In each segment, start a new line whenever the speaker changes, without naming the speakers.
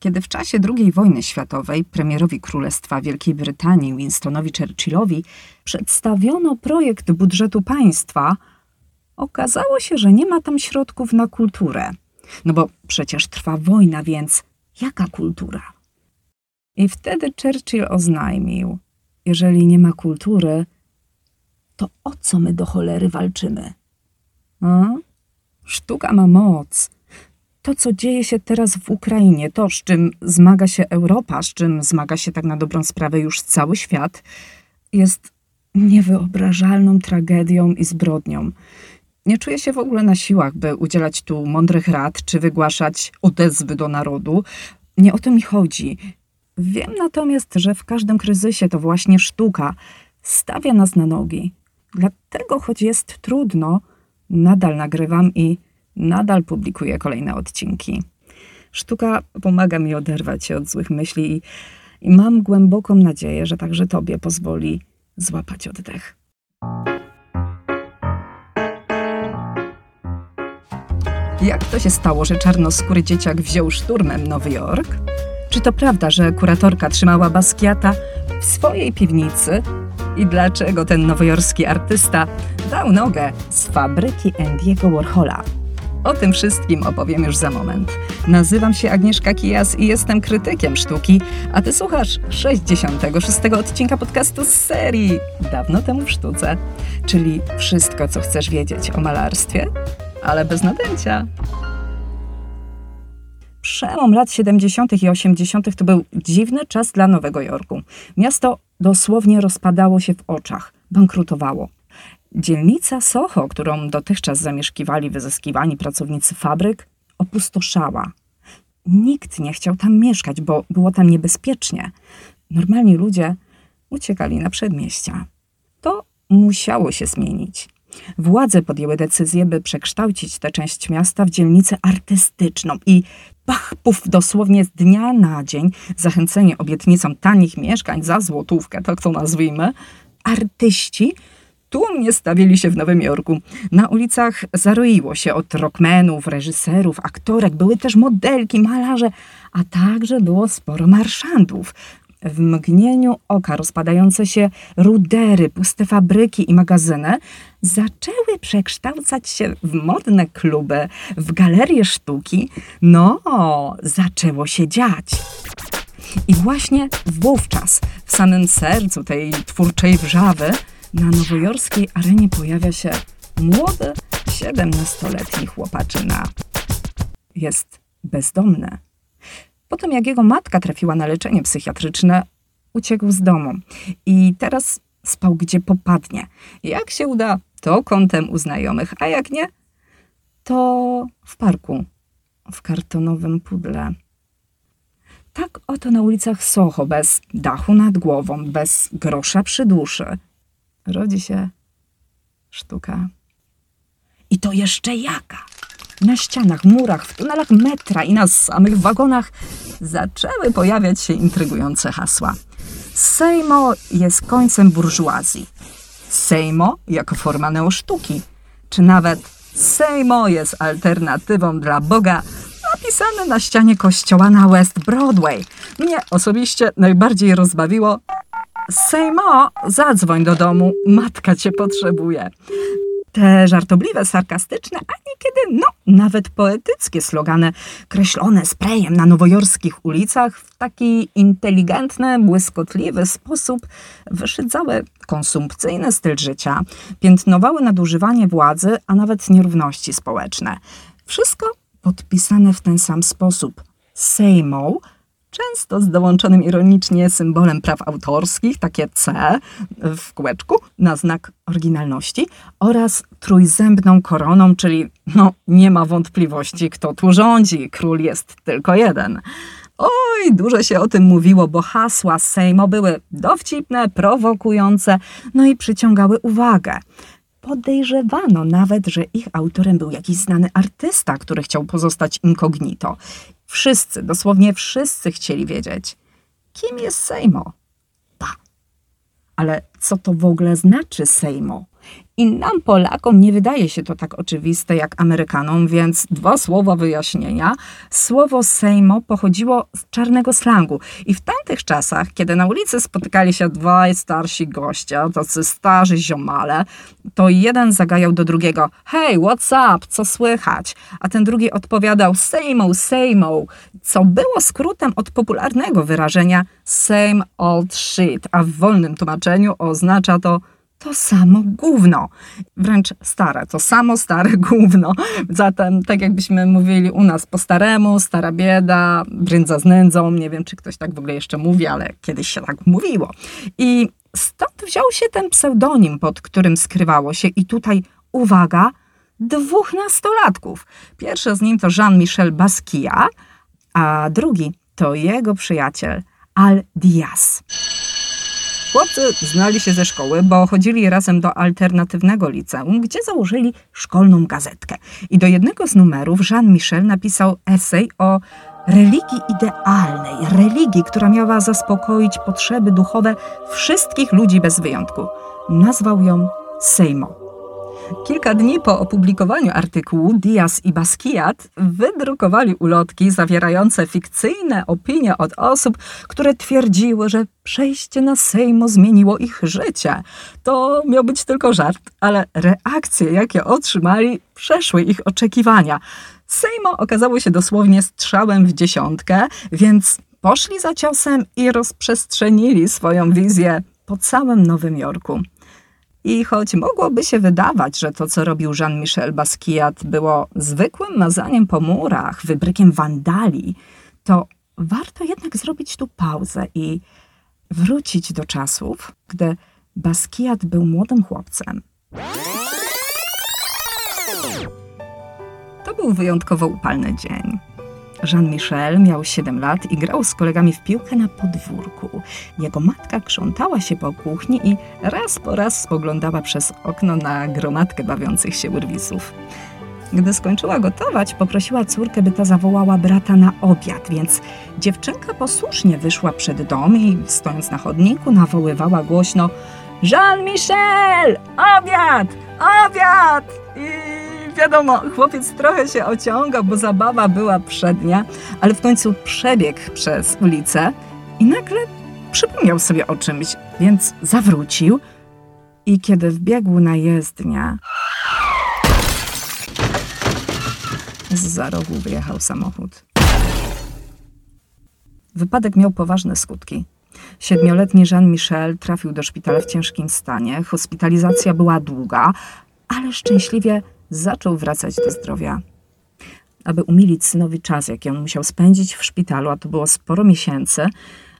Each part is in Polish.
Kiedy w czasie II wojny światowej premierowi Królestwa Wielkiej Brytanii Winstonowi Churchillowi przedstawiono projekt budżetu państwa, okazało się, że nie ma tam środków na kulturę. No bo przecież trwa wojna, więc jaka kultura? I wtedy Churchill oznajmił: Jeżeli nie ma kultury, to o co my do cholery walczymy? A? Sztuka ma moc. To, co dzieje się teraz w Ukrainie, to, z czym zmaga się Europa, z czym zmaga się tak na dobrą sprawę już cały świat, jest niewyobrażalną tragedią i zbrodnią. Nie czuję się w ogóle na siłach, by udzielać tu mądrych rad czy wygłaszać odezwy do narodu. Nie o to mi chodzi. Wiem natomiast, że w każdym kryzysie to właśnie sztuka stawia nas na nogi. Dlatego, choć jest trudno, nadal nagrywam i nadal publikuję kolejne odcinki. Sztuka pomaga mi oderwać się od złych myśli i, i mam głęboką nadzieję, że także Tobie pozwoli złapać oddech. Jak to się stało, że czarnoskóry dzieciak wziął szturmem Nowy Jork? Czy to prawda, że kuratorka trzymała Basquiata w swojej piwnicy? I dlaczego ten nowojorski artysta dał nogę z fabryki Andiego Warhola? O tym wszystkim opowiem już za moment. Nazywam się Agnieszka Kijas i jestem krytykiem sztuki, a ty słuchasz 66 odcinka podcastu z serii Dawno temu w sztuce, czyli wszystko, co chcesz wiedzieć o malarstwie, ale bez nadęcia. Przełom lat 70. i 80. to był dziwny czas dla Nowego Jorku. Miasto dosłownie rozpadało się w oczach, bankrutowało. Dzielnica Soho, którą dotychczas zamieszkiwali wyzyskiwani pracownicy fabryk, opustoszała. Nikt nie chciał tam mieszkać, bo było tam niebezpiecznie. Normalni ludzie uciekali na przedmieścia. To musiało się zmienić. Władze podjęły decyzję, by przekształcić tę część miasta w dzielnicę artystyczną i pach, puf, dosłownie z dnia na dzień, zachęcenie obietnicą tanich mieszkań za złotówkę, tak to nazwijmy, artyści tłumnie stawili się w Nowym Jorku. Na ulicach zaroiło się od rockmenów, reżyserów, aktorek, były też modelki, malarze, a także było sporo marszantów. W mgnieniu oka rozpadające się rudery, puste fabryki i magazyny zaczęły przekształcać się w modne kluby, w galerie sztuki. No, zaczęło się dziać. I właśnie wówczas, w samym sercu tej twórczej wrzawy, na nowojorskiej arenie pojawia się młody, 17-letni chłopaczyna. Jest bezdomny. Potem jak jego matka trafiła na leczenie psychiatryczne, uciekł z domu i teraz spał gdzie popadnie. Jak się uda, to kątem u znajomych, a jak nie, to w parku, w kartonowym pudle. Tak oto na ulicach Soho, bez dachu nad głową, bez grosza przy duszy, rodzi się sztuka. I to jeszcze jaka! Na ścianach, murach, w tunelach metra i na samych wagonach zaczęły pojawiać się intrygujące hasła. Sejmo jest końcem burżuazji. Sejmo jako forma neosztuki. Czy nawet Sejmo jest alternatywą dla Boga, napisane na ścianie kościoła na West Broadway. Mnie osobiście najbardziej rozbawiło Sejmo, zadzwoń do domu, matka cię potrzebuje. Te żartobliwe, sarkastyczne, a niekiedy, no, nawet poetyckie slogany, kreślone sprayem na nowojorskich ulicach w taki inteligentny, błyskotliwy sposób wyszydzały konsumpcyjny styl życia, piętnowały nadużywanie władzy, a nawet nierówności społeczne. Wszystko podpisane w ten sam sposób. Sejmo, często z dołączonym ironicznie symbolem praw autorskich, takie C w kółeczku na znak oryginalności oraz trójzębną koroną, czyli no nie ma wątpliwości, kto tu rządzi, król jest tylko jeden. Oj, dużo się o tym mówiło, bo hasła Sejmo były dowcipne, prowokujące, no i przyciągały uwagę. Podejrzewano nawet, że ich autorem był jakiś znany artysta, który chciał pozostać incognito. Wszyscy, dosłownie wszyscy chcieli wiedzieć, kim jest Sejmo. Pa. Ale co to w ogóle znaczy Sejmo? I nam, Polakom, nie wydaje się to tak oczywiste jak Amerykanom, więc dwa słowa wyjaśnienia. Słowo Sejmo pochodziło z czarnego slangu i w tamtych czasach, kiedy na ulicy spotykali się dwaj starsi goście, tacy starzy ziomale, to jeden zagajał do drugiego hej, what's up, co słychać? A ten drugi odpowiadał Sejmo, Sejmo, co było skrótem od popularnego wyrażenia same old shit, a w wolnym tłumaczeniu oznacza to to samo gówno. Wręcz stare, to samo stare gówno. Zatem, tak jakbyśmy mówili u nas po staremu, stara bieda, brędza z nędzą. Nie wiem, czy ktoś tak w ogóle jeszcze mówi, ale kiedyś się tak mówiło. I stąd wziął się ten pseudonim, pod którym skrywało się. I tutaj, uwaga, dwóch nastolatków. Pierwszy z nim to Jean-Michel Basquiat, a drugi to jego przyjaciel Al Diaz. Chłopcy znali się ze szkoły, bo chodzili razem do alternatywnego liceum, gdzie założyli szkolną gazetkę. I do jednego z numerów Jean-Michel napisał esej o religii idealnej, religii, która miała zaspokoić potrzeby duchowe wszystkich ludzi bez wyjątku. Nazwał ją Sejmo. Kilka dni po opublikowaniu artykułu Diaz i Basquiat wydrukowali ulotki zawierające fikcyjne opinie od osób, które twierdziły, że przejście na Sejmo zmieniło ich życie. To miał być tylko żart, ale reakcje, jakie otrzymali, przeszły ich oczekiwania. Sejmo okazało się dosłownie strzałem w dziesiątkę, więc poszli za ciosem i rozprzestrzenili swoją wizję po całym Nowym Jorku. I choć mogłoby się wydawać, że to, co robił Jean-Michel Basquiat, było zwykłym mazaniem po murach, wybrykiem wandali, to warto jednak zrobić tu pauzę i wrócić do czasów, gdy Basquiat był młodym chłopcem. To był wyjątkowo upalny dzień. Jean-Michel miał 7 lat i grał z kolegami w piłkę na podwórku. Jego matka krzątała się po kuchni i raz po raz spoglądała przez okno na gromadkę bawiących się urwisów. Gdy skończyła gotować, poprosiła córkę, by ta zawołała brata na obiad, więc dziewczynka posłusznie wyszła przed dom i stojąc na chodniku nawoływała głośno Jean-Michel! Obiad! Obiad! I wiadomo, chłopiec trochę się ociągał, bo zabawa była przednia, ale w końcu przebiegł przez ulicę i nagle przypomniał sobie o czymś, więc zawrócił i kiedy wbiegł na jezdnię, z za rogu wyjechał samochód. Wypadek miał poważne skutki. Siedmioletni Jean-Michel trafił do szpitala w ciężkim stanie. Hospitalizacja była długa, ale szczęśliwie zaczął wracać do zdrowia. Aby umilić synowi czas, jaki on musiał spędzić w szpitalu, a to było sporo miesięcy,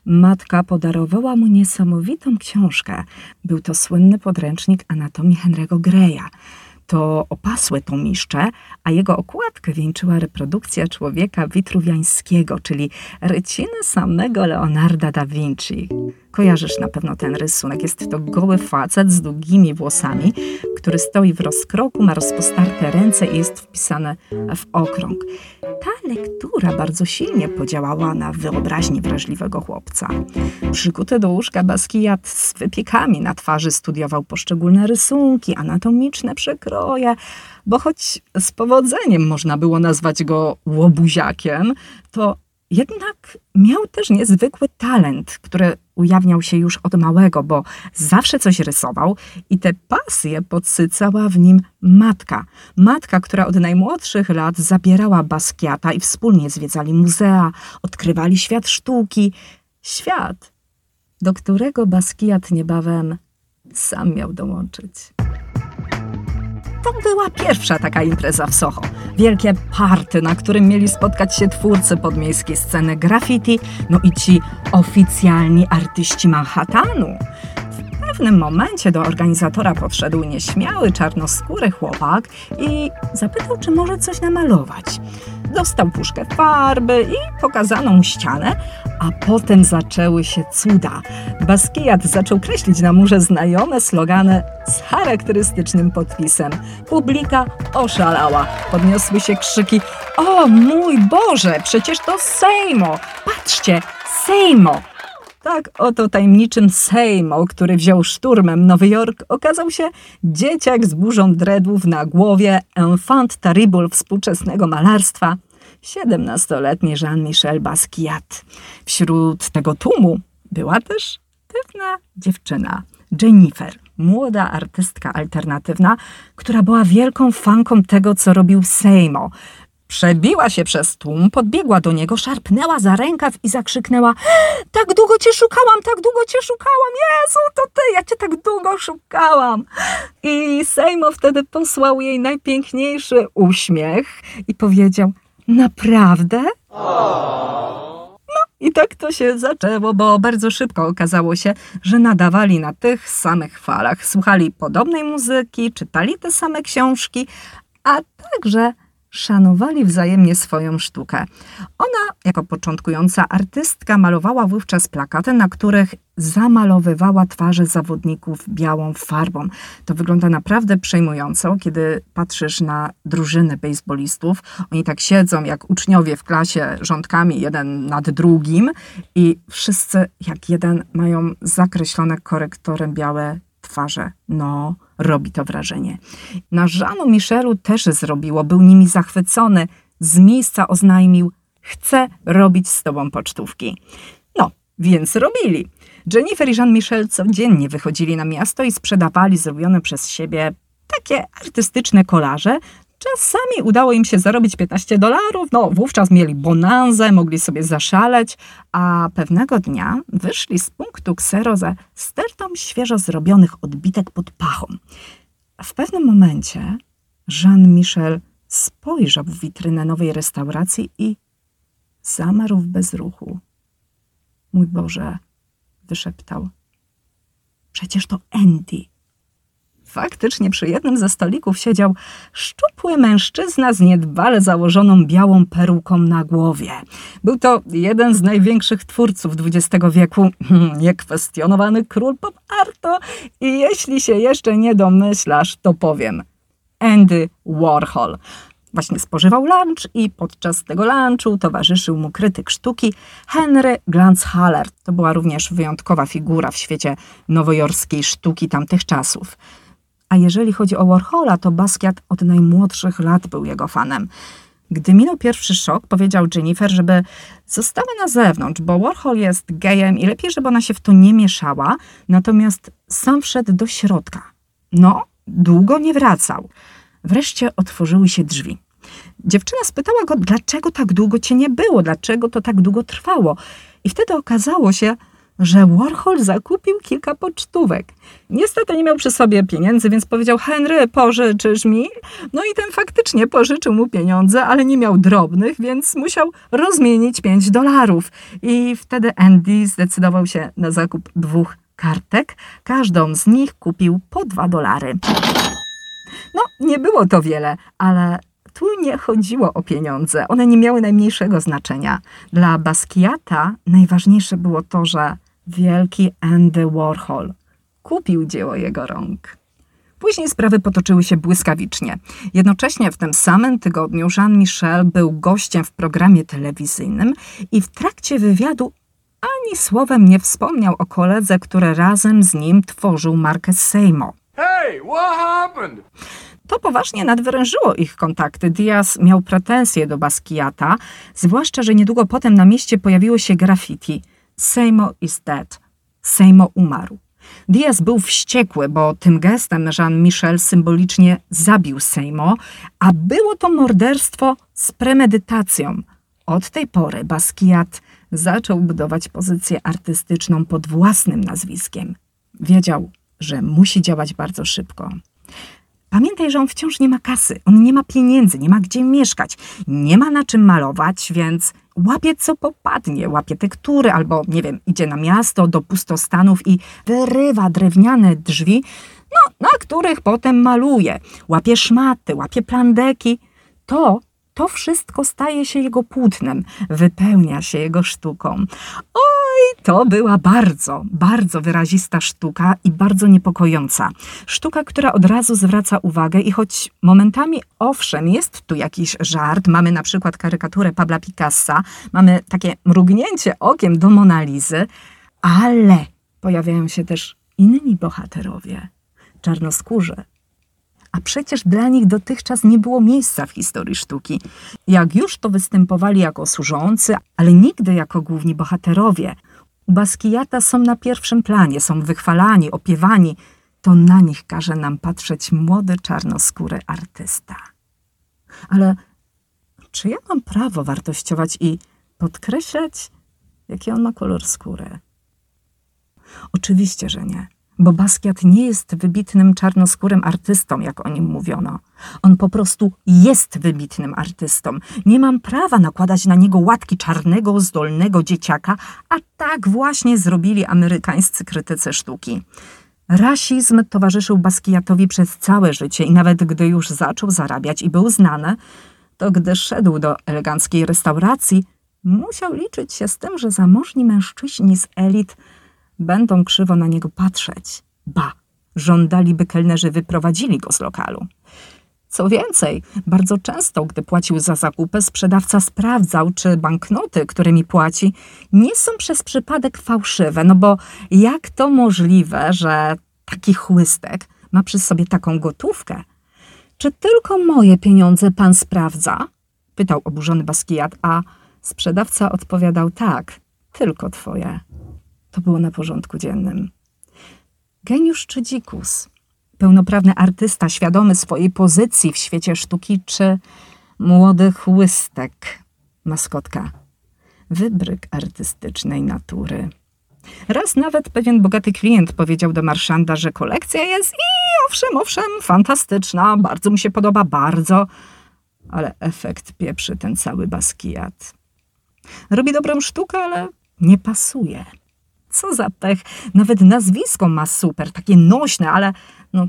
matka podarowała mu niesamowitą książkę. Był to słynny podręcznik anatomii Henry'ego Greya to opasłe tomiszcze, a jego okładkę wieńczyła reprodukcja człowieka witruwiańskiego, czyli ryciny samego Leonarda da Vinci. Kojarzysz na pewno ten rysunek. Jest to goły facet z długimi włosami, który stoi w rozkroku, ma rozpostarte ręce i jest wpisane w okrąg. Ta lektura bardzo silnie podziałała na wyobraźnię wrażliwego chłopca. Przykuty do łóżka Basquiat z wypiekami na twarzy studiował poszczególne rysunki, anatomiczne przekroje, bo choć z powodzeniem można było nazwać go łobuziakiem, to jednak miał też niezwykły talent, który ujawniał się już od małego, bo zawsze coś rysował i tę pasję podsycała w nim matka. Matka, która od najmłodszych lat zabierała Basquiata i wspólnie zwiedzali muzea, odkrywali świat sztuki. Świat, do którego Basquiat niebawem sam miał dołączyć. To była pierwsza taka impreza w Soho. Wielkie party, na którym mieli spotkać się twórcy podmiejskiej sceny graffiti, no i ci oficjalni artyści Manhattanu. Pewnym momencie do organizatora podszedł nieśmiały, czarnoskóry chłopak i zapytał, czy może coś namalować. Dostał puszkę farby i pokazaną ścianę, a potem zaczęły się cuda. Basquiat zaczął kreślić na murze znajome slogany z charakterystycznym podpisem. Publika oszalała. Podniosły się krzyki: O mój Boże, przecież to Sejmo! Patrzcie, Sejmo! Tak oto tajemniczym Sejmo, który wziął szturmem Nowy Jork, okazał się dzieciak z burzą dreadów na głowie, enfant terrible współczesnego malarstwa, 17-letni Jean-Michel Basquiat. Wśród tego tłumu była też pewna dziewczyna, Jennifer, młoda artystka alternatywna, która była wielką fanką tego, co robił Seymour. Przebiła się przez tłum, podbiegła do niego, szarpnęła za rękaw i zakrzyknęła Tak długo cię szukałam, tak długo cię szukałam, Jezu, to ty, ja cię tak długo szukałam. I Seymour wtedy posłał jej najpiękniejszy uśmiech i powiedział Naprawdę? I tak to się zaczęło, bo bardzo szybko okazało się, że nadawali na tych samych falach. Słuchali podobnej muzyki, czytali te same książki, a także szanowali wzajemnie swoją sztukę. Ona, jako początkująca artystka, malowała wówczas plakaty, na których zamalowywała twarze zawodników białą farbą. To wygląda naprawdę przejmująco, kiedy patrzysz na drużyny bejsbolistów. Oni tak siedzą jak uczniowie w klasie rządkami, jeden nad drugim i wszyscy jak jeden mają zakreślone korektorem białe twarze. No, robi to wrażenie. Na Żanu Michelu też zrobiło, był nimi zachwycony. Z miejsca oznajmił, chcę robić z tobą pocztówki. No, więc robili. Jennifer i Jean-Michel codziennie wychodzili na miasto i sprzedawali zrobione przez siebie takie artystyczne kolaże, Czasami udało im się zarobić 15 dolarów, no wówczas mieli bonanzę, mogli sobie zaszaleć, a pewnego dnia wyszli z punktu ksero ze stertą świeżo zrobionych odbitek pod pachą. W pewnym momencie Jean-Michel spojrzał w witrynę nowej restauracji i zamarł w bezruchu. Mój Boże, wyszeptał. Przecież to Andy. Faktycznie przy jednym ze stolików siedział szczupły mężczyzna z niedbale założoną białą peruką na głowie. Był to jeden z największych twórców XX wieku, niekwestionowany król pop arto i jeśli się jeszcze nie domyślasz, to powiem. Andy Warhol. Właśnie spożywał lunch i podczas tego lunchu towarzyszył mu krytyk sztuki Henry Glanzhaller. To była również wyjątkowa figura w świecie nowojorskiej sztuki tamtych czasów. A jeżeli chodzi o Warhola, to Basquiat od najmłodszych lat był jego fanem. Gdy minął pierwszy szok, powiedział Jennifer, żeby została na zewnątrz, bo Warhol jest gejem i lepiej, żeby ona się w to nie mieszała, natomiast sam wszedł do środka. No, długo nie wracał. Wreszcie otworzyły się drzwi. Dziewczyna spytała go, dlaczego tak długo cię nie było, dlaczego to tak długo trwało. I wtedy okazało się, że Warhol zakupił kilka pocztówek. Niestety nie miał przy sobie pieniędzy, więc powiedział: Henry, pożyczysz mi? No i ten faktycznie pożyczył mu pieniądze, ale nie miał drobnych, więc musiał rozmienić 5 dolarów. I wtedy Andy zdecydował się na zakup dwóch kartek. Każdą z nich kupił po 2 dolary. No, nie było to wiele, ale tu nie chodziło o pieniądze. One nie miały najmniejszego znaczenia. Dla Basquiata najważniejsze było to, że wielki Andy Warhol kupił dzieło jego rąk. Później sprawy potoczyły się błyskawicznie. Jednocześnie w tym samym tygodniu Jean-Michel był gościem w programie telewizyjnym i w trakcie wywiadu ani słowem nie wspomniał o koledze, który razem z nim tworzył markę Seymour. Hey, what happened? To poważnie nadwyrężyło ich kontakty. Diaz miał pretensje do Basquiata, zwłaszcza, że niedługo potem na mieście pojawiło się graffiti. Seymour is dead. Seymour umarł. Diaz był wściekły, bo tym gestem Jean-Michel symbolicznie zabił Seymour, a było to morderstwo z premedytacją. Od tej pory Basquiat zaczął budować pozycję artystyczną pod własnym nazwiskiem. Wiedział, że musi działać bardzo szybko. Pamiętaj, że on wciąż nie ma kasy, on nie ma pieniędzy, nie ma gdzie mieszkać, nie ma na czym malować, więc łapie co popadnie, łapie tektury albo, nie wiem, idzie na miasto do pustostanów i wyrywa drewniane drzwi, no, na których potem maluje. Łapie szmaty, łapie plandeki. To to wszystko staje się jego płótnem, wypełnia się jego sztuką. Oj, to była bardzo, bardzo wyrazista sztuka i bardzo niepokojąca. Sztuka, która od razu zwraca uwagę i choć momentami owszem, jest tu jakiś żart, mamy na przykład karykaturę Pabla Picassa, mamy takie mrugnięcie okiem do Monalizy, Ale pojawiają się też inni bohaterowie, czarnoskórzy. A przecież dla nich dotychczas nie było miejsca w historii sztuki. Jak już to występowali jako służący, ale nigdy jako główni bohaterowie. U Basquiata są na pierwszym planie, są wychwalani, opiewani. To na nich każe nam patrzeć młody czarnoskóry artysta. Ale czy ja mam prawo wartościować i podkreślać, jaki on ma kolor skóry? Oczywiście, że nie, bo Basquiat nie jest wybitnym czarnoskórym artystą, jak o nim mówiono. On po prostu jest wybitnym artystą. Nie mam prawa nakładać na niego łatki czarnego, zdolnego dzieciaka, a tak właśnie zrobili amerykańscy krytycy sztuki. Rasizm towarzyszył Basquiatowi przez całe życie i nawet gdy już zaczął zarabiać i był znany, to gdy szedł do eleganckiej restauracji, musiał liczyć się z tym, że zamożni mężczyźni z elit będą krzywo na niego patrzeć. Ba, żądali, by kelnerzy wyprowadzili go z lokalu. Co więcej, bardzo często, gdy płacił za zakupy, sprzedawca sprawdzał, czy banknoty, którymi płaci, nie są przez przypadek fałszywe. No bo jak to możliwe, że taki chłystek ma przy sobie taką gotówkę? Czy tylko moje pieniądze pan sprawdza? pytał oburzony Basquiat, a sprzedawca odpowiadał tak, tylko twoje. To było na porządku dziennym. Geniusz czy dzikus? Pełnoprawny artysta, świadomy swojej pozycji w świecie sztuki, czy młody chłystek, maskotka? Wybryk artystycznej natury. Raz nawet pewien bogaty klient powiedział do marszanda, że kolekcja jest i owszem, owszem, fantastyczna, bardzo mu się podoba, bardzo, ale efekt pieprzy ten cały Basquiat. Robi dobrą sztukę, ale nie pasuje. Co za pech. Nawet nazwisko ma super, takie nośne, ale no,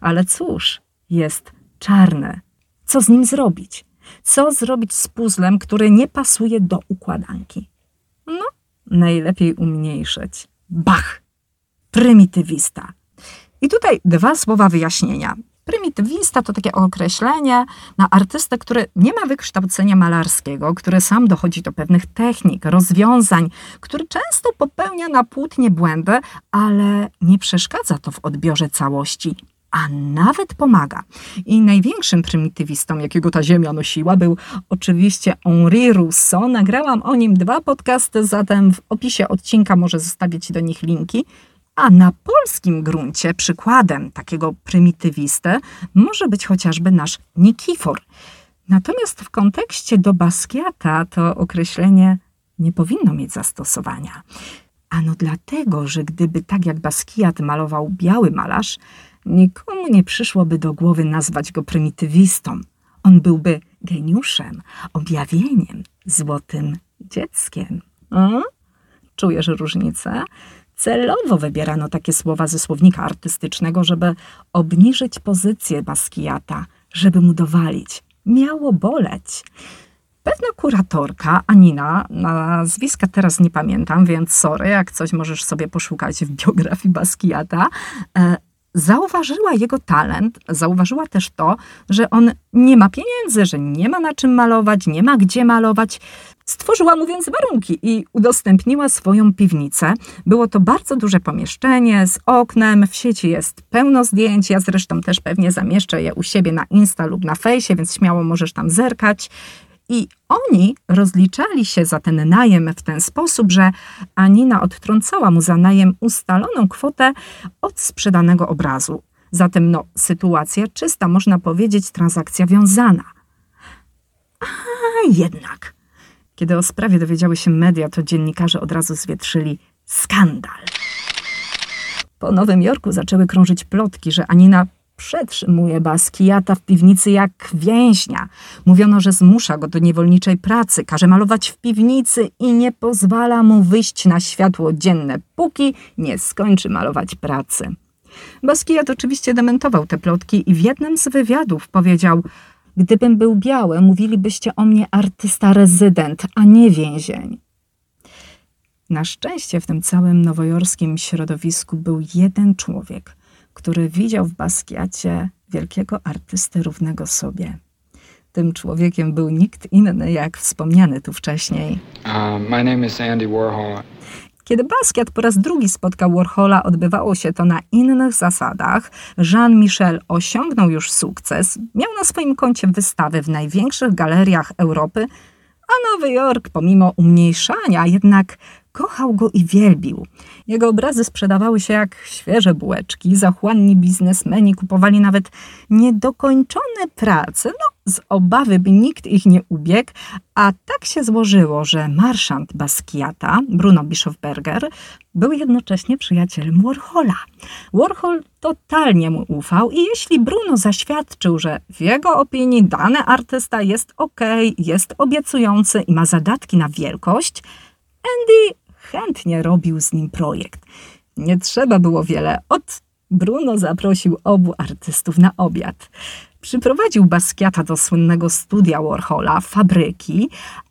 ale cóż, jest czarne. Co z nim zrobić? Co zrobić z puzzlem, który nie pasuje do układanki? No, najlepiej umniejszyć. Bach! Prymitywista. I tutaj dwa słowa wyjaśnienia. Prymitywista to takie określenie na artystę, który nie ma wykształcenia malarskiego, który sam dochodzi do pewnych technik, rozwiązań, który często popełnia na płótnie błędy, ale nie przeszkadza to w odbiorze całości, a nawet pomaga. I największym prymitywistą, jakiego ta ziemia nosiła, był oczywiście Henri Rousseau. Nagrałam o nim dwa podcasty, zatem w opisie odcinka może zostawić do nich linki. A na polskim gruncie przykładem takiego prymitywisty może być chociażby nasz Nikifor. Natomiast w kontekście do Basquiata to określenie nie powinno mieć zastosowania. Ano dlatego, że gdyby tak jak Basquiat malował biały malarz, nikomu nie przyszłoby do głowy nazwać go prymitywistą. On byłby geniuszem, objawieniem, złotym dzieckiem. O? Czujesz różnicę? Celowo wybierano takie słowa ze słownika artystycznego, żeby obniżyć pozycję Basquiata, żeby mu dowalić. Miało boleć. Pewna kuratorka, Anina, nazwiska teraz nie pamiętam, więc sorry, jak coś możesz sobie poszukać w biografii Basquiata, e, zauważyła jego talent, zauważyła też to, że on nie ma pieniędzy, że nie ma na czym malować, nie ma gdzie malować. Stworzyła mu więc warunki i udostępniła swoją piwnicę. Było to bardzo duże pomieszczenie z oknem, w sieci jest pełno zdjęć, ja zresztą też pewnie zamieszczę je u siebie na Insta lub na fejsie, więc śmiało możesz tam zerkać. I oni rozliczali się za ten najem w ten sposób, że Anina odtrącała mu za najem ustaloną kwotę od sprzedanego obrazu. Zatem no, sytuacja czysta, można powiedzieć, transakcja wiązana. A jednak, kiedy o sprawie dowiedziały się media, to dziennikarze od razu zwietrzyli skandal. Po Nowym Jorku zaczęły krążyć plotki, że Anina przetrzymuje Basquiata w piwnicy jak więźnia. Mówiono, że zmusza go do niewolniczej pracy, każe malować w piwnicy i nie pozwala mu wyjść na światło dzienne, póki nie skończy malować pracy. Basquiat oczywiście dementował te plotki i w jednym z wywiadów powiedział Gdybym był biały, mówilibyście o mnie artysta rezydent, a nie więzień. Na szczęście w tym całym nowojorskim środowisku był jeden człowiek – który widział w Basquiacie wielkiego artystę równego sobie. Tym człowiekiem był nikt inny, jak wspomniany tu wcześniej.
Uh, my name is Andy Warhol.
Kiedy Basquiat po raz drugi spotkał Warhola, odbywało się to na innych zasadach. Jean-Michel osiągnął już sukces, miał na swoim koncie wystawy w największych galeriach Europy, a Nowy Jork, pomimo umniejszania, jednak kochał go i wielbił. Jego obrazy sprzedawały się jak świeże bułeczki, zachłanni biznesmeni kupowali nawet niedokończone prace, no z obawy, by nikt ich nie ubiegł, a tak się złożyło, że marszant Basquiata, Bruno Bischofberger, był jednocześnie przyjacielem Warhola. Warhol totalnie mu ufał i jeśli Bruno zaświadczył, że w jego opinii dany artysta jest ok, jest obiecujący i ma zadatki na wielkość, Andy chętnie robił z nim projekt. Nie trzeba było wiele. Od Bruno zaprosił obu artystów na obiad. Przyprowadził Basquiata do słynnego studia Warhola, fabryki,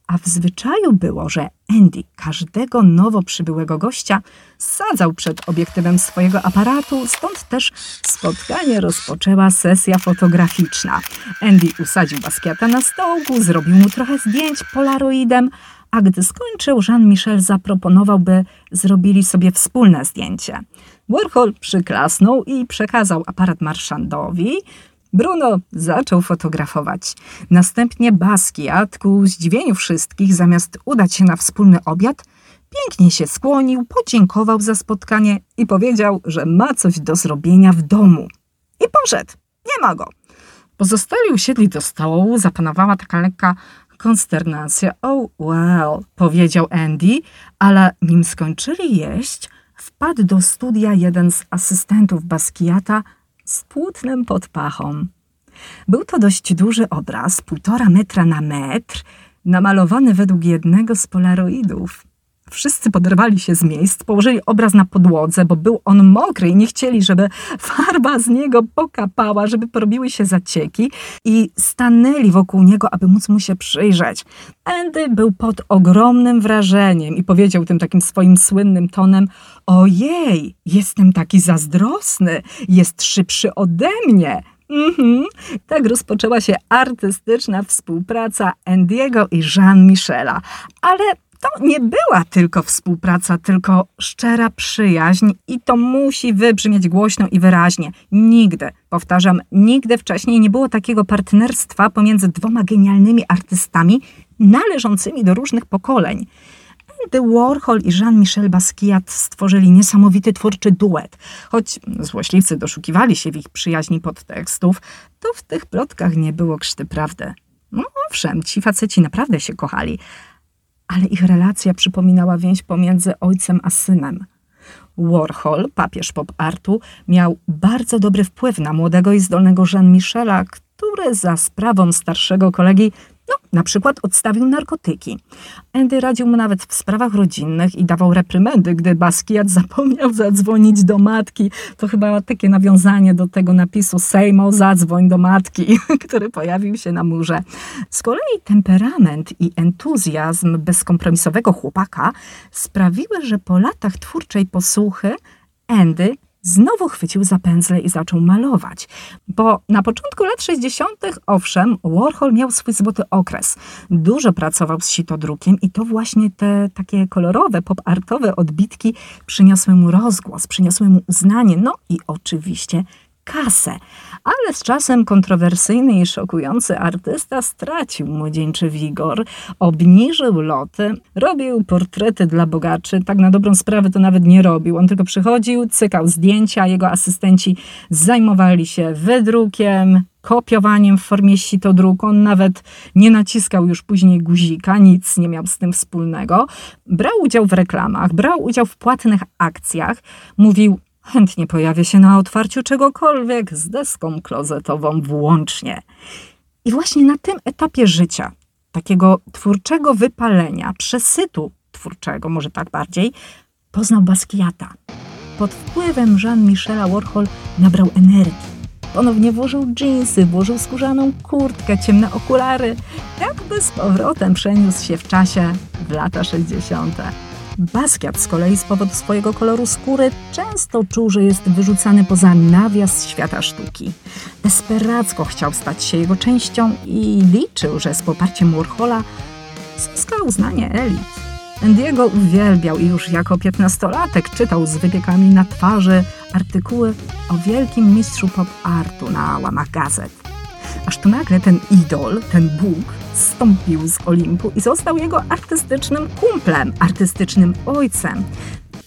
a w zwyczaju było, że Andy każdego nowo przybyłego gościa sadzał przed obiektywem swojego aparatu, stąd też spotkanie rozpoczęła sesja fotograficzna. Andy usadził Basquiata na stołku, zrobił mu trochę zdjęć polaroidem, a gdy skończył, Jean-Michel zaproponował, by zrobili sobie wspólne zdjęcie. Warhol przyklasnął i przekazał aparat marszandowi. Bruno zaczął fotografować. Następnie Basquiat, ku zdziwieniu wszystkich, zamiast udać się na wspólny obiad, pięknie się skłonił, podziękował za spotkanie i powiedział, że ma coś do zrobienia w domu. I poszedł. Nie ma go. Pozostali usiedli do stołu, zapanowała taka lekka konsternacja. Oh, well, powiedział Andy, ale nim skończyli jeść, wpadł do studia jeden z asystentów Basquiata z płótnem pod pachą. Był to dość duży obraz, półtora metra na metr, namalowany według jednego z polaroidów. Wszyscy poderwali się z miejsc, położyli obraz na podłodze, bo był on mokry i nie chcieli, żeby farba z niego pokapała, żeby porobiły się zacieki i stanęli wokół niego, aby móc mu się przyjrzeć. Andy był pod ogromnym wrażeniem i powiedział tym takim swoim słynnym tonem: Ojej, jestem taki zazdrosny, jest szybszy ode mnie. Mhm. Tak rozpoczęła się artystyczna współpraca Andiego i Jean-Michela. Ale to nie była tylko współpraca, tylko szczera przyjaźń i to musi wybrzmieć głośno i wyraźnie. Nigdy, powtarzam, nigdy wcześniej nie było takiego partnerstwa pomiędzy dwoma genialnymi artystami należącymi do różnych pokoleń. Andy Warhol i Jean-Michel Basquiat stworzyli niesamowity twórczy duet. Choć złośliwcy doszukiwali się w ich przyjaźni podtekstów, to w tych plotkach nie było krzty prawdy. No owszem, ci faceci naprawdę się kochali, ale ich relacja przypominała więź pomiędzy ojcem a synem. Warhol, papież pop artu, miał bardzo dobry wpływ na młodego i zdolnego Jean-Michela, który za sprawą starszego kolegi no, na przykład odstawił narkotyki. Andy radził mu nawet w sprawach rodzinnych i dawał reprymendy, gdy Basquiat zapomniał zadzwonić do matki. To chyba takie nawiązanie do tego napisu Sejmo, zadzwoń do matki, który pojawił się na murze. Z kolei temperament i entuzjazm bezkompromisowego chłopaka sprawiły, że po latach twórczej posłuchy Andy znowu chwycił za pędzle i zaczął malować. Bo na początku lat 60., owszem, Warhol miał swój złoty okres. Dużo pracował z sitodrukiem i to właśnie te takie kolorowe, pop-artowe odbitki przyniosły mu rozgłos, przyniosły mu uznanie, no i oczywiście kasę. Ale z czasem kontrowersyjny i szokujący artysta stracił młodzieńczy wigor, obniżył loty, robił portrety dla bogaczy. Tak na dobrą sprawę to nawet nie robił. On tylko przychodził, cykał zdjęcia, jego asystenci zajmowali się wydrukiem, kopiowaniem w formie sitodruku. On nawet nie naciskał już później guzika, nic nie miał z tym wspólnego. Brał udział w reklamach, brał udział w płatnych akcjach. Mówił, Chętnie pojawię się na otwarciu czegokolwiek z deską klozetową włącznie. I właśnie na tym etapie życia, takiego twórczego wypalenia, przesytu twórczego, może tak bardziej, poznał Basquiata. Pod wpływem Jean-Michela Warhol nabrał energii. Ponownie włożył dżinsy, włożył skórzaną kurtkę, ciemne okulary, jakby z powrotem przeniósł się w czasie w lata 60. Basquiat z kolei z powodu swojego koloru skóry często czuł, że jest wyrzucany poza nawias świata sztuki. Desperacko chciał stać się jego częścią i liczył, że z poparciem Warhola zyska uznanie elit. Andiego uwielbiał i już jako piętnastolatek czytał z wypiekami na twarzy artykuły o wielkim mistrzu pop artu na łamach gazet. Aż tu nagle ten idol, ten Bóg, stąpił z Olimpu i został jego artystycznym kumplem, artystycznym ojcem.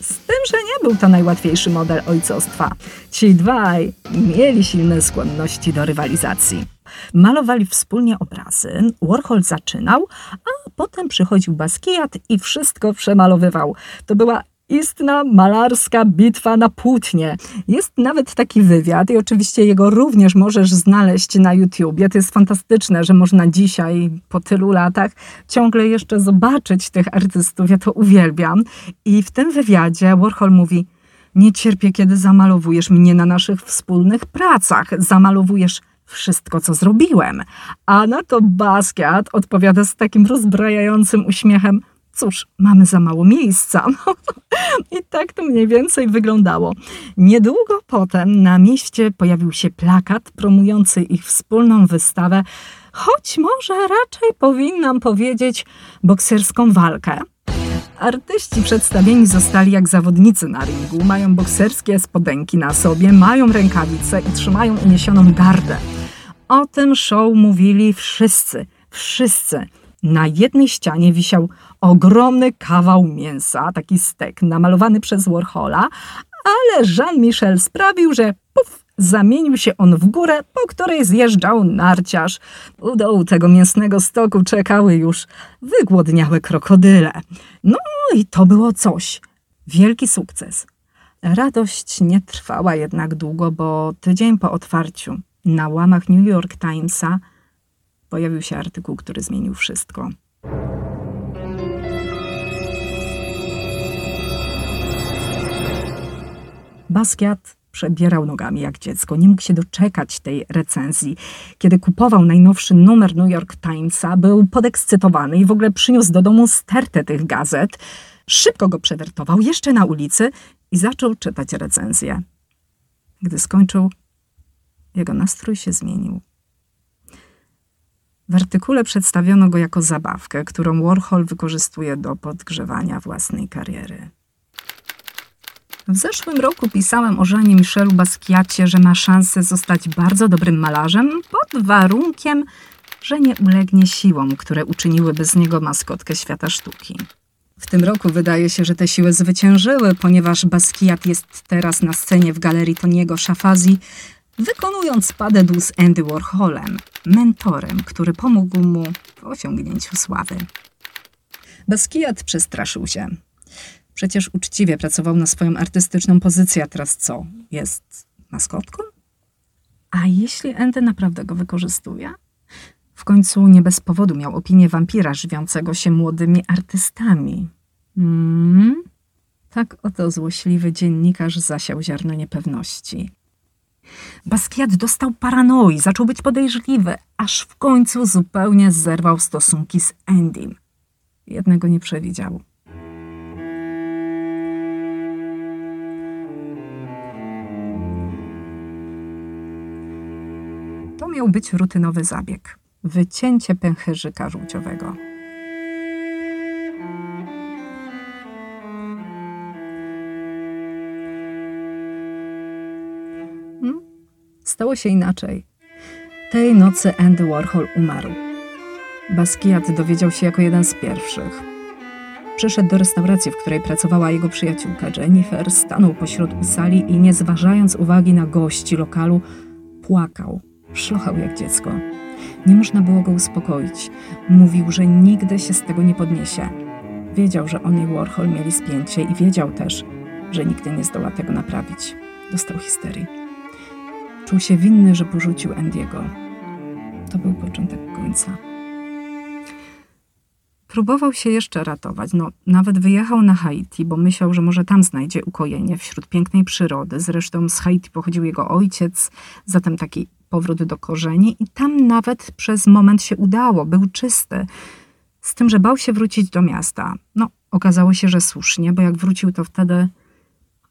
Z tym, że nie był to najłatwiejszy model ojcostwa. Ci dwaj mieli silne skłonności do rywalizacji. Malowali wspólnie obrazy, Warhol zaczynał, a potem przychodził Basquiat i wszystko przemalowywał. To była istna malarska bitwa na płótnie. Jest nawet taki wywiad i oczywiście jego również możesz znaleźć na YouTubie. To jest fantastyczne, że można dzisiaj, po tylu latach, ciągle jeszcze zobaczyć tych artystów. Ja to uwielbiam. I w tym wywiadzie Warhol mówi, nie cierpię, kiedy zamalowujesz mnie na naszych wspólnych pracach. Zamalowujesz wszystko, co zrobiłem. A na to Basquiat odpowiada z takim rozbrajającym uśmiechem – cóż, mamy za mało miejsca. I tak to mniej więcej wyglądało. Niedługo potem na mieście pojawił się plakat promujący ich wspólną wystawę, choć może raczej powinnam powiedzieć bokserską walkę. Artyści przedstawieni zostali jak zawodnicy na ringu, mają bokserskie spodenki na sobie, mają rękawice i trzymają uniesioną gardę. O tym show mówili wszyscy, wszyscy. Na jednej ścianie wisiał ogromny kawał mięsa, taki stek namalowany przez Warhola, ale Jean-Michel sprawił, że puf, zamienił się on w górę, po której zjeżdżał narciarz. U dołu tego mięsnego stoku czekały już wygłodniałe krokodyle. No i to było coś. Wielki sukces. Radość nie trwała jednak długo, bo tydzień po otwarciu na łamach New York Timesa pojawił się artykuł, który zmienił wszystko. Basquiat przebierał nogami jak dziecko. Nie mógł się doczekać tej recenzji. Kiedy kupował najnowszy numer New York Timesa, był podekscytowany i w ogóle przyniósł do domu stertę tych gazet. Szybko go przewertował jeszcze na ulicy i zaczął czytać recenzję. Gdy skończył, jego nastrój się zmienił. W artykule przedstawiono go jako zabawkę, którą Warhol wykorzystuje do podgrzewania własnej kariery. W zeszłym roku pisałem o Żanie Michelu Basquiacie, że ma szansę zostać bardzo dobrym malarzem pod warunkiem, że nie ulegnie siłom, które uczyniłyby z niego maskotkę świata sztuki. W tym roku wydaje się, że te siły zwyciężyły, ponieważ Basquiat jest teraz na scenie w galerii Toniego Szafazi, wykonując padedł z Andy Warholem, mentorem, który pomógł mu w osiągnięciu sławy. Basquiat przestraszył się. Przecież uczciwie pracował na swoją artystyczną pozycję, a teraz co? Jest maskotką? A jeśli Andy naprawdę go wykorzystuje? W końcu nie bez powodu miał opinię wampira żywiącego się młodymi artystami. Hmm? Tak oto złośliwy dziennikarz zasiał ziarno niepewności. Basquiat dostał paranoi, zaczął być podejrzliwy, aż w końcu zupełnie zerwał stosunki z Endym. Jednego nie przewidział. To miał być rutynowy zabieg wycięcie pęcherzyka żółciowego. Stało się inaczej. Tej nocy Andy Warhol umarł. Basquiat dowiedział się jako jeden z pierwszych. Przyszedł do restauracji, w której pracowała jego przyjaciółka Jennifer, stanął pośrodku sali i nie zważając uwagi na gości lokalu, płakał, szlochał jak dziecko. Nie można było go uspokoić. Mówił, że nigdy się z tego nie podniesie. Wiedział, że on i Warhol mieli spięcie i wiedział też, że nigdy nie zdoła tego naprawić. Dostał histerii. Czuł się winny, że porzucił Andiego. To był początek końca. Próbował się jeszcze ratować. No, nawet wyjechał na Haiti, bo myślał, że może tam znajdzie ukojenie wśród pięknej przyrody. Zresztą z Haiti pochodził jego ojciec, zatem taki powrót do korzeni i tam nawet przez moment się udało, był czysty. Z tym, że bał się wrócić do miasta. No, okazało się, że słusznie, bo jak wrócił, to wtedy,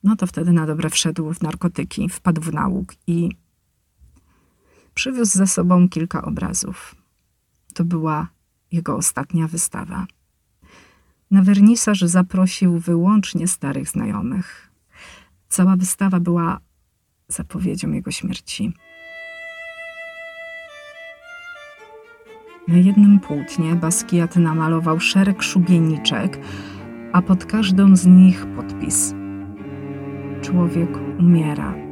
no to wtedy na dobre wszedł w narkotyki, wpadł w nauk i Przywiózł ze sobą kilka obrazów. To była jego ostatnia wystawa. Na wernisaż zaprosił wyłącznie starych znajomych. Cała wystawa była zapowiedzią jego śmierci. Na jednym płótnie Basquiat namalował szereg szubieniczek, a pod każdą z nich podpis: Człowiek umiera.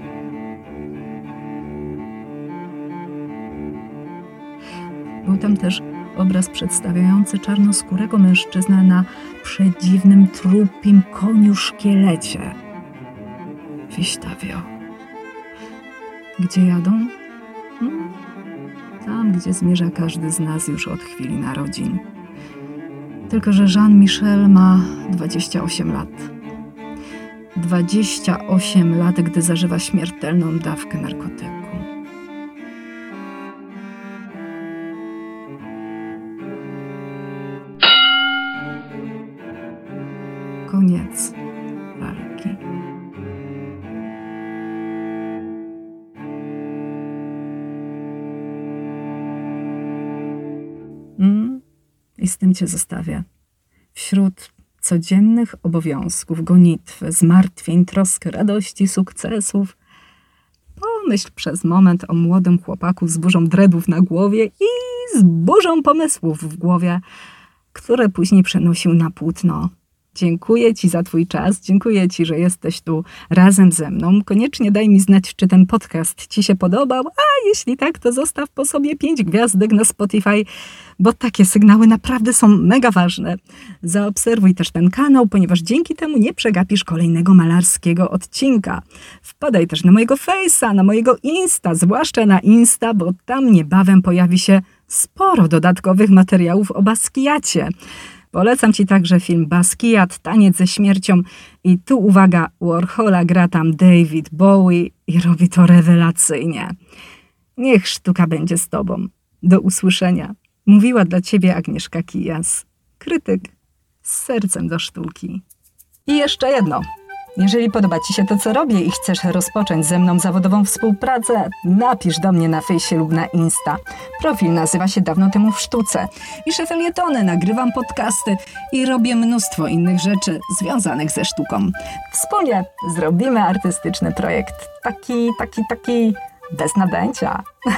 Był tam też obraz przedstawiający czarnoskórego mężczyznę na przedziwnym trupim koniu szkielecie. Wiśtawio. Gdzie jadą? Hmm? Tam, gdzie zmierza każdy z nas już od chwili narodzin. Tylko, że Jean-Michel ma 28 lat. 28 lat, gdy zażywa śmiertelną dawkę narkotyku. Koniec walki. Mm, I z tym cię zostawię. Wśród codziennych obowiązków, gonitwy, zmartwień, troski, radości, sukcesów, pomyśl przez moment o młodym chłopaku z burzą dreadów na głowie i z burzą pomysłów w głowie, które później przenosił na płótno. Dziękuję Ci za Twój czas, dziękuję Ci, że jesteś tu razem ze mną. Koniecznie daj mi znać, czy ten podcast Ci się podobał, a jeśli tak, to zostaw po sobie pięć gwiazdek na Spotify, bo takie sygnały naprawdę są mega ważne. Zaobserwuj też ten kanał, ponieważ dzięki temu nie przegapisz kolejnego malarskiego odcinka. Wpadaj też na mojego Face'a, na mojego Insta, zwłaszcza na Insta, bo tam niebawem pojawi się sporo dodatkowych materiałów o Baskiacie. Polecam Ci także film Basquiat, Taniec ze śmiercią i tu uwaga, Warhola gra tam David Bowie i robi to rewelacyjnie. Niech sztuka będzie z Tobą. Do usłyszenia. Mówiła dla Ciebie Agnieszka Kijas, krytyk z sercem do sztuki. I jeszcze jedno. Jeżeli podoba Ci się to, co robię i chcesz rozpocząć ze mną zawodową współpracę, napisz do mnie na fejsie lub na Insta. Profil nazywa się Dawno temu w sztuce. Piszę felietony, nagrywam podcasty i robię mnóstwo innych rzeczy związanych ze sztuką. Wspólnie zrobimy artystyczny projekt. Taki, taki, taki bez nadęcia.